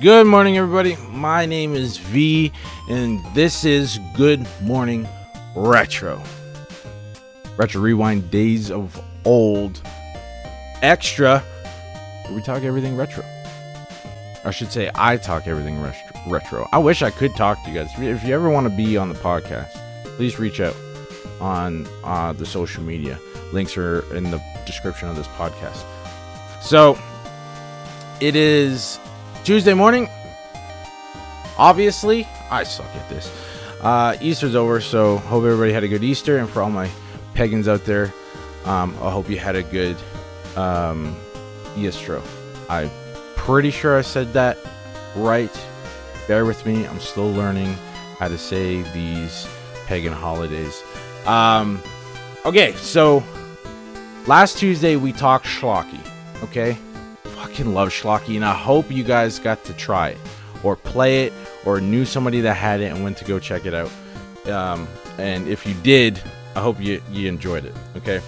Good morning, everybody. My name is V, and this is Good Morning Retro. Retro Rewind Days of Old Extra. We talk everything retro. I should say, I talk everything retro. I wish I could talk to you guys. If you- If you ever want to be on the podcast, please reach out on uh, the social media. Links are in the description of this podcast. So, it is Tuesday morning. Obviously, I suck at this. Uh, Easter's over, so hope everybody had a good Easter. And for all my pagans out there, um, I hope you had a good um, Easter. I'm pretty sure I said that right. Bear with me. I'm still learning how to say these pagan holidays. Um, okay, so last Tuesday we talked schlocky. Okay, fucking love schlocky, and I hope you guys got to try it or play it or knew somebody that had it and went to go check it out. Um, and if you did, I hope you you enjoyed it. Okay.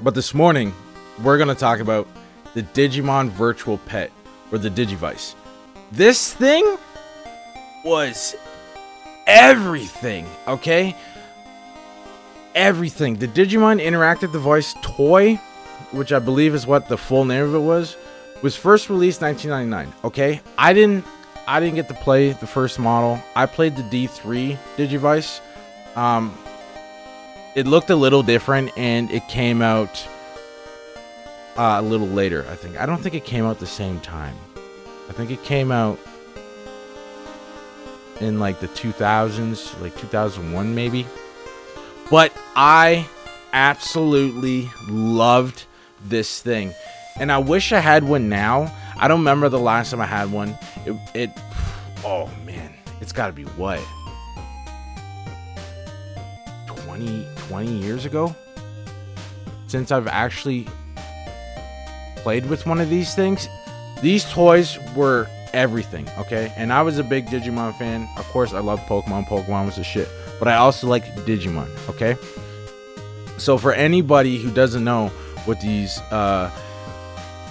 But this morning, we're gonna talk about the Digimon Virtual Pet or the Digivice. This thing was everything. Okay. Everything. The Digimon Interactive Device toy, which I believe is what the full name of it was, was first released 1999. Okay, I didn't I didn't get to play the first model. I played the D3 Digivice. Um, it looked a little different, and it came out uh, a little later. I think I don't think it came out the same time. I think it came out in like the 2000s, like 2001 maybe. But I absolutely loved this thing. And I wish I had one now. I don't remember the last time I had one. It, it oh man, it's got to be what? 20 20 years ago since I've actually played with one of these things. These toys were everything, okay? And I was a big Digimon fan. Of course, I love Pokemon. Pokemon was the shit. But I also like Digimon, okay? So for anybody who doesn't know what these uh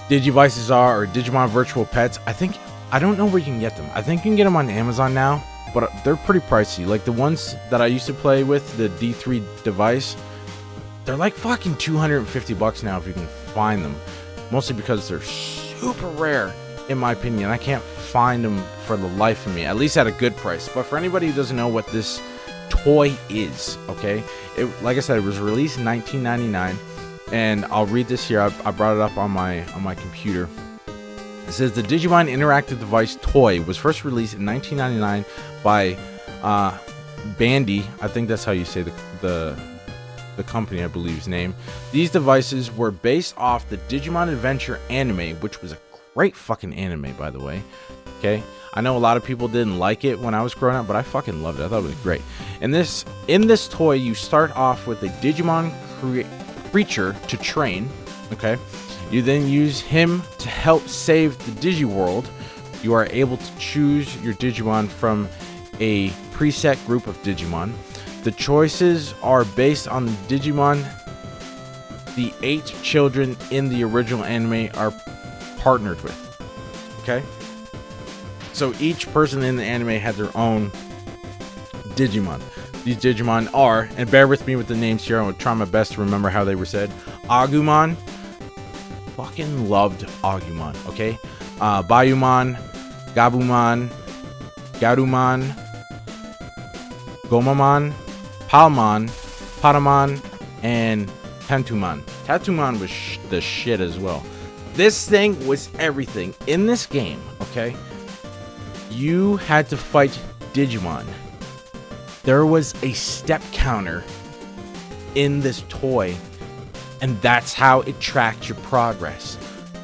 Digivices are or Digimon virtual pets, I think I don't know where you can get them. I think you can get them on Amazon now, but they're pretty pricey. Like the ones that I used to play with, the D3 device, they're like fucking 250 bucks now if you can find them. Mostly because they're super rare, in my opinion. I can't find them for the life of me, at least at a good price. But for anybody who doesn't know what this toy is, okay? It, like I said, it was released in 1999, and I'll read this here. I, I brought it up on my on my computer. It says the Digimon Interactive Device toy was first released in 1999 by uh, Bandy. I think that's how you say the the the company, I believe's name. These devices were based off the Digimon Adventure anime, which was a great fucking anime, by the way. Okay, I know a lot of people didn't like it when I was growing up, but I fucking loved it. I thought it was great. And this, in this toy, you start off with a Digimon crea- creature to train. Okay, you then use him to help save the Digi world. You are able to choose your Digimon from a preset group of Digimon. The choices are based on the Digimon the eight children in the original anime are partnered with. Okay? So each person in the anime had their own Digimon. These Digimon are, and bear with me with the names here, I'm gonna try my best to remember how they were said. Agumon. Fucking loved Agumon, okay? Uh, Biyomon, Gabumon, Garumon, Gomamon, Palmon, Patamon, and Tentomon. Tentomon was sh- the shit as well. This thing was everything. In this game, okay, you had to fight Digimon. There was a step counter in this toy, and that's how it tracked your progress.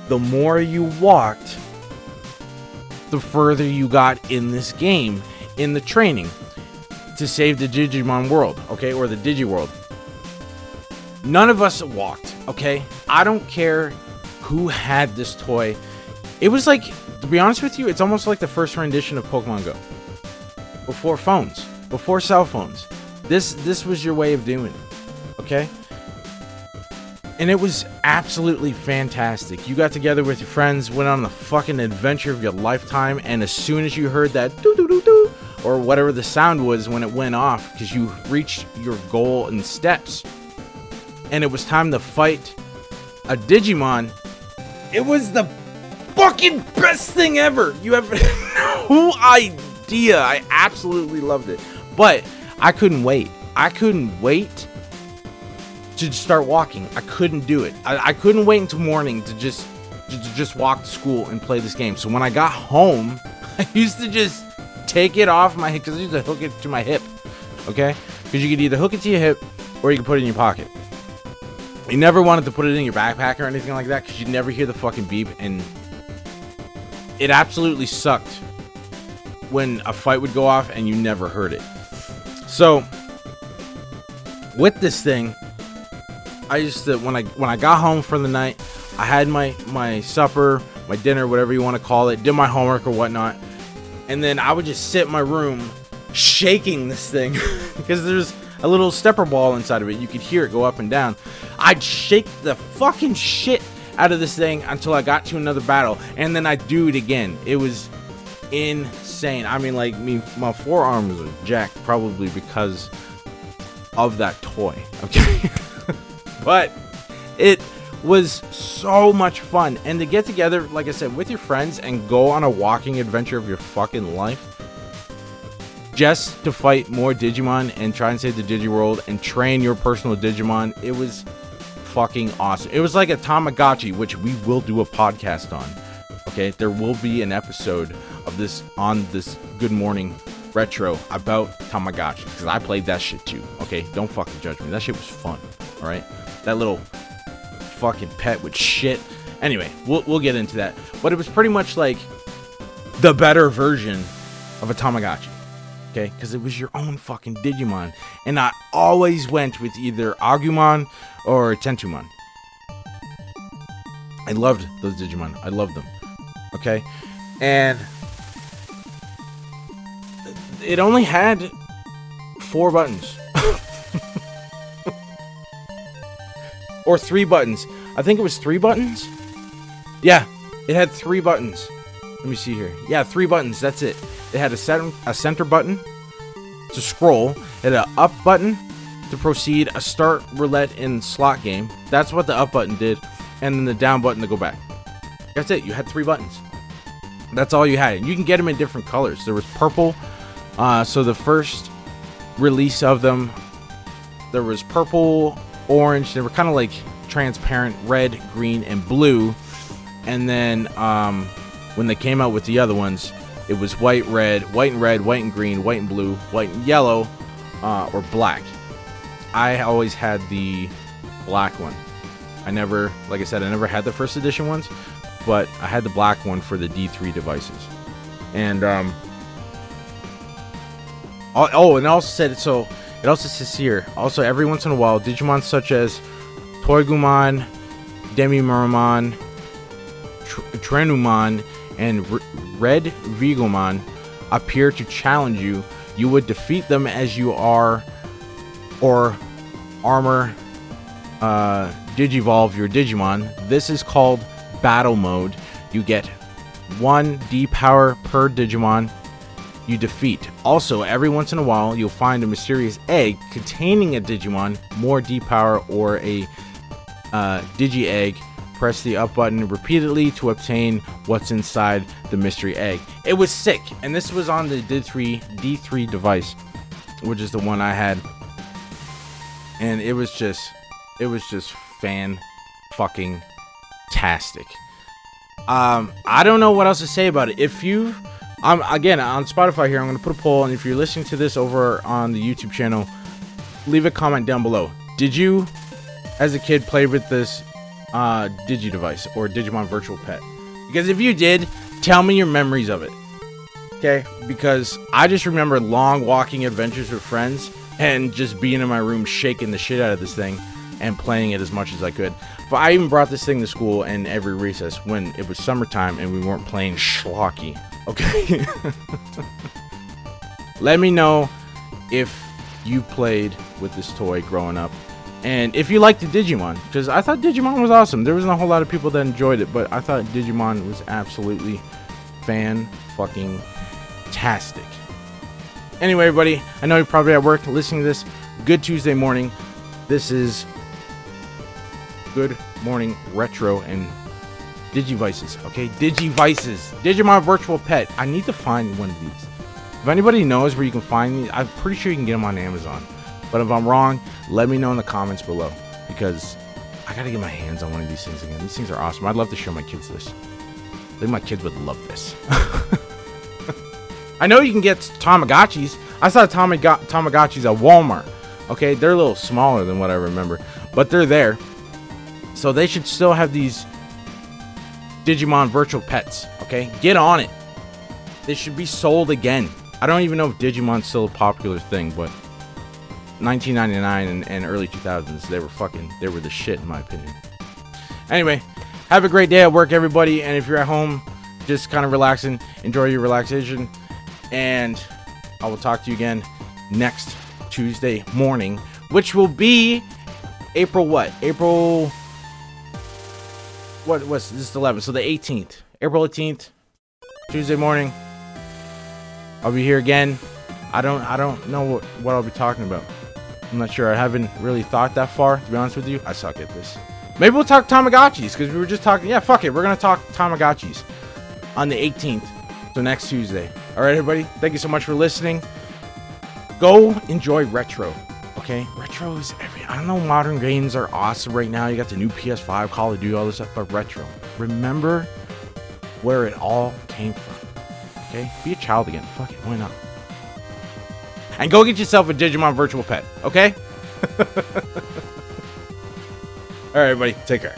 The more you walked, the further you got in this game, in the training to save the Digimon world, okay, or the Digi world. None of us walked, okay? I don't care who had this toy. It was like, to be honest with you, it's almost like the first rendition of Pokemon Go. Before phones, before cell phones. This this was your way of doing it. Okay? And it was absolutely fantastic. You got together with your friends, went on the fucking adventure of your lifetime, and as soon as you heard that doo doo doo doo, or whatever the sound was when it went off, because you reached your goal in steps, and it was time to fight a Digimon, it was the fucking best thing ever. You have no idea. I absolutely loved it. But I couldn't wait. I couldn't wait to start walking. I couldn't do it. I, I couldn't wait until morning to just to just walk to school and play this game. So when I got home, I used to just take it off my hip because I used to hook it to my hip. Okay? Because you could either hook it to your hip or you could put it in your pocket. You never wanted to put it in your backpack or anything like that because you'd never hear the fucking beep and it absolutely sucked when a fight would go off and you never heard it. So with this thing, I used to when I when I got home for the night, I had my my supper, my dinner, whatever you want to call it, did my homework or whatnot, and then I would just sit in my room shaking this thing because there's a little stepper ball inside of it. You could hear it go up and down. I'd shake the fucking shit out of this thing until I got to another battle, and then I'd do it again. It was insane. I mean, like me, my forearms are jacked probably because of that toy. Okay. but it was so much fun. And to get together, like I said, with your friends and go on a walking adventure of your fucking life just to fight more Digimon and try and save the Digiworld and train your personal Digimon, it was fucking awesome. It was like a Tamagotchi, which we will do a podcast on. Okay, there will be an episode of this on this Good Morning Retro about Tamagotchi because I played that shit too. Okay, don't fucking judge me. That shit was fun. All right that little fucking pet with shit. Anyway, we'll, we'll get into that. But it was pretty much like the better version of a Tamagotchi. Okay? Because it was your own fucking Digimon. And I always went with either Agumon or Tentomon. I loved those Digimon. I loved them. Okay? And it only had four buttons. or three buttons. I think it was three buttons. Yeah, it had three buttons. Let me see here. Yeah, three buttons. That's it. It had a, center, a center button to scroll. It had an up button to proceed. A start roulette in slot game. That's what the up button did. And then the down button to go back. That's it. You had three buttons. That's all you had. And you can get them in different colors. There was purple. Uh, so the first release of them, there was purple, orange. They were kind of like transparent red, green, and blue. And then um, when they came out with the other ones, it was white, red, white and red, white and green, white and blue, white and yellow, uh, or black. I always had the black one. I never, like I said, I never had the first edition ones, but I had the black one for the D3 devices. And um, oh, and also said so it also says here, also every once in a while, Digimon such as ToyAgumon, DemiMeramon, Tr- Trenumon, and R- Red Vigomon appear to challenge you. You would defeat them as you are, or armor uh, Digivolve your Digimon. This is called Battle Mode. You get one D power per Digimon you defeat. Also, every once in a while, you'll find a mysterious egg containing a Digimon, more D power, or a uh, Digi egg. Press the up button repeatedly to obtain what's inside the mystery egg. It was sick, and this was on the D3 D3 device, which is the one I had, and it was just, it was just fan fucking tastic. Um, I don't know what else to say about it. If you've I'm again on Spotify here. I'm to put a poll, and if you're listening to this over on the YouTube channel, leave a comment down below. Did you, as a kid, play with this uh, Digi device or Digimon Virtual Pet? Because if you did, tell me your memories of it. Okay, because I just remember long walking adventures with friends and just being in my room shaking the shit out of this thing and playing it as much as I could. But I even brought this thing to school and every recess when it was summertime and we weren't playing schlocky. Okay. Let me know if you played with this toy growing up And if you liked the Digimon, because I thought Digimon was awesome. There wasn't a whole lot of people that enjoyed it, but I thought Digimon was absolutely fan fucking tastic. Anyway, everybody, I know you're probably at work listening to this. Good Tuesday morning. This is Good Morning Retro and Digivices. Okay, Digivices, Digimon Virtual Pet. I need to find one of these. If anybody knows where you can find these, I'm pretty sure you can get them on Amazon. But if I'm wrong, let me know in the comments below because I gotta get my hands on one of these things again. These things are awesome. I'd love to show my kids this. I think my kids would love this. I know you can get Tamagotchis. I saw Tamaga Tamagotchis at Walmart. Okay, they're a little smaller than what I remember, but they're there. So they should still have these Digimon virtual pets. Okay, get on it. They should be sold again. I don't even know if Digimon's still a popular thing, but 1999 and, and early 2000s, they were fucking, they were the shit in my opinion. Anyway, have a great day at work, everybody. And if you're at home, just kind of relaxing, enjoy your relaxation. And I will talk to you again next Tuesday morning, which will be April what? April what was this is 11th, so the 18th. April 18th, Tuesday morning. I'll be here again. I don't I don't know what, what I'll be talking about. I'm not sure. I haven't really thought that far, to be honest with you. I suck at this. Maybe we'll talk Tamagotchis, because we were just talking. Yeah, fuck it. We're to talk Tamagotchis on the 18th. So next Tuesday. All right, everybody. Thank you so much for listening. Go enjoy retro. Okay, retro is every. I know modern games are awesome right now. You got the new PS5, Call of Duty, all this stuff, but retro. Remember where it all came from. Okay, be a child again. Fuck it, why not? And go get yourself a Digimon virtual pet. Okay. all right, everybody. Take care.